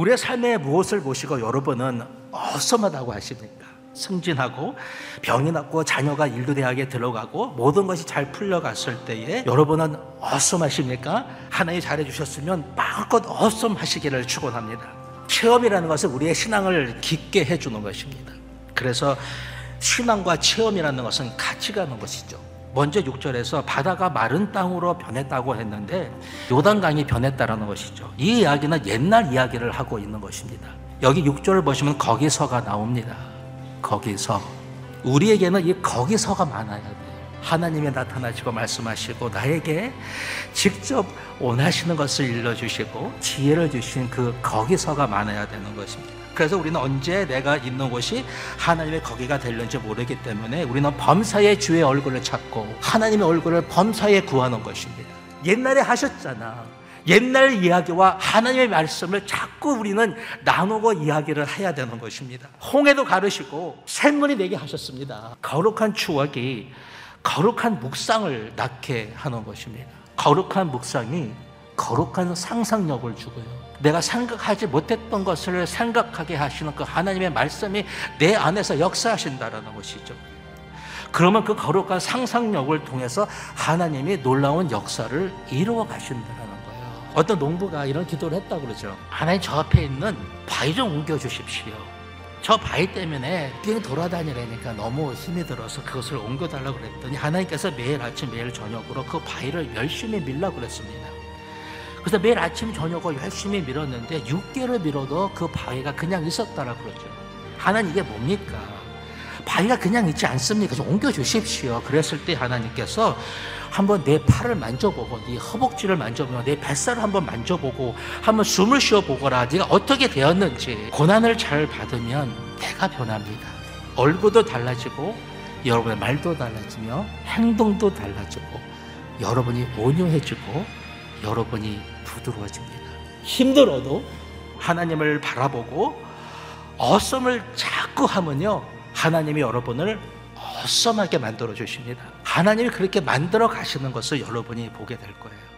우리의 삶에 무엇을 보시고 여러분은 어썸하다고 하십니까? 승진하고 병이 낫고 자녀가 인류 대학에 들어가고 모든 것이 잘 풀려갔을 때에 여러분은 어썸하십니까? 하나님 잘해 주셨으면 마음껏 어썸하시기를 축원합니다. 체험이라는 것은 우리의 신앙을 깊게 해주는 것입니다. 그래서 신앙과 체험이라는 것은 같이 가는 것이죠. 먼저 6절에서 바다가 마른 땅으로 변했다고 했는데 요단강이 변했다라는 것이죠. 이 이야기는 옛날 이야기를 하고 있는 것입니다. 여기 6절을 보시면 거기서가 나옵니다. 거기서 우리에게는 이 거기서가 많아야 돼요. 하나님이 나타나시고 말씀하시고 나에게 직접 원하시는 것을 일러주시고 지혜를 주신 그 거기서가 많아야 되는 것입니다. 그래서 우리는 언제 내가 있는 곳이 하나님의 거기가 될는지 모르기 때문에 우리는 범사의 주의 얼굴을 찾고 하나님의 얼굴을 범사에 구하는 것입니다. 옛날에 하셨잖아. 옛날 이야기와 하나님의 말씀을 자꾸 우리는 나누고 이야기를 해야 되는 것입니다. 홍해도 가르시고 샘문이 되게 하셨습니다. 거룩한 추억이 거룩한 묵상을 낳게 하는 것입니다. 거룩한 묵상이 거룩한 상상력을 주고요. 내가 생각하지 못했던 것을 생각하게 하시는 그 하나님의 말씀이 내 안에서 역사하신다라는 것이죠. 그러면 그 거룩한 상상력을 통해서 하나님이 놀라운 역사를 이루어 가신다는 거예요. 어떤 농부가 이런 기도를 했다고 그러죠. 하나님 저 앞에 있는 바위 좀 옮겨 주십시오. 저 바위 때문에 빙 돌아다니려니까 너무 힘이 들어서 그것을 옮겨달라고 그랬더니 하나님께서 매일 아침 매일 저녁으로 그 바위를 열심히 밀라고 그랬습니다. 그래서 매일 아침 저녁으로 열심히 밀었는데 6개를 밀어도 그 바위가 그냥 있었다라고 그러죠. 하나님 이게 뭡니까? 바위가 그냥 있지 않습니까? 좀 옮겨 주십시오. 그랬을 때 하나님께서 한번 내 팔을 만져보고 네 허벅지를 만져보고 내 뱃살을 한번 만져보고 한번 숨을 쉬어보거라. 네가 어떻게 되었는지 고난을 잘 받으면 내가 변합니다. 얼굴도 달라지고 여러분의 말도 달라지며 행동도 달라지고 여러분이 온유해지고 여러분이 부드러워집니다. 힘들어도 하나님을 바라보고 어썸을 자꾸 하면요. 하나님이 여러분을 어썸하게 만들어 주십니다. 하나님이 그렇게 만들어 가시는 것을 여러분이 보게 될 거예요.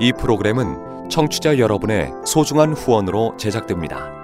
이 프로그램은 청취자 여러분의 소중한 후원으로 제작됩니다.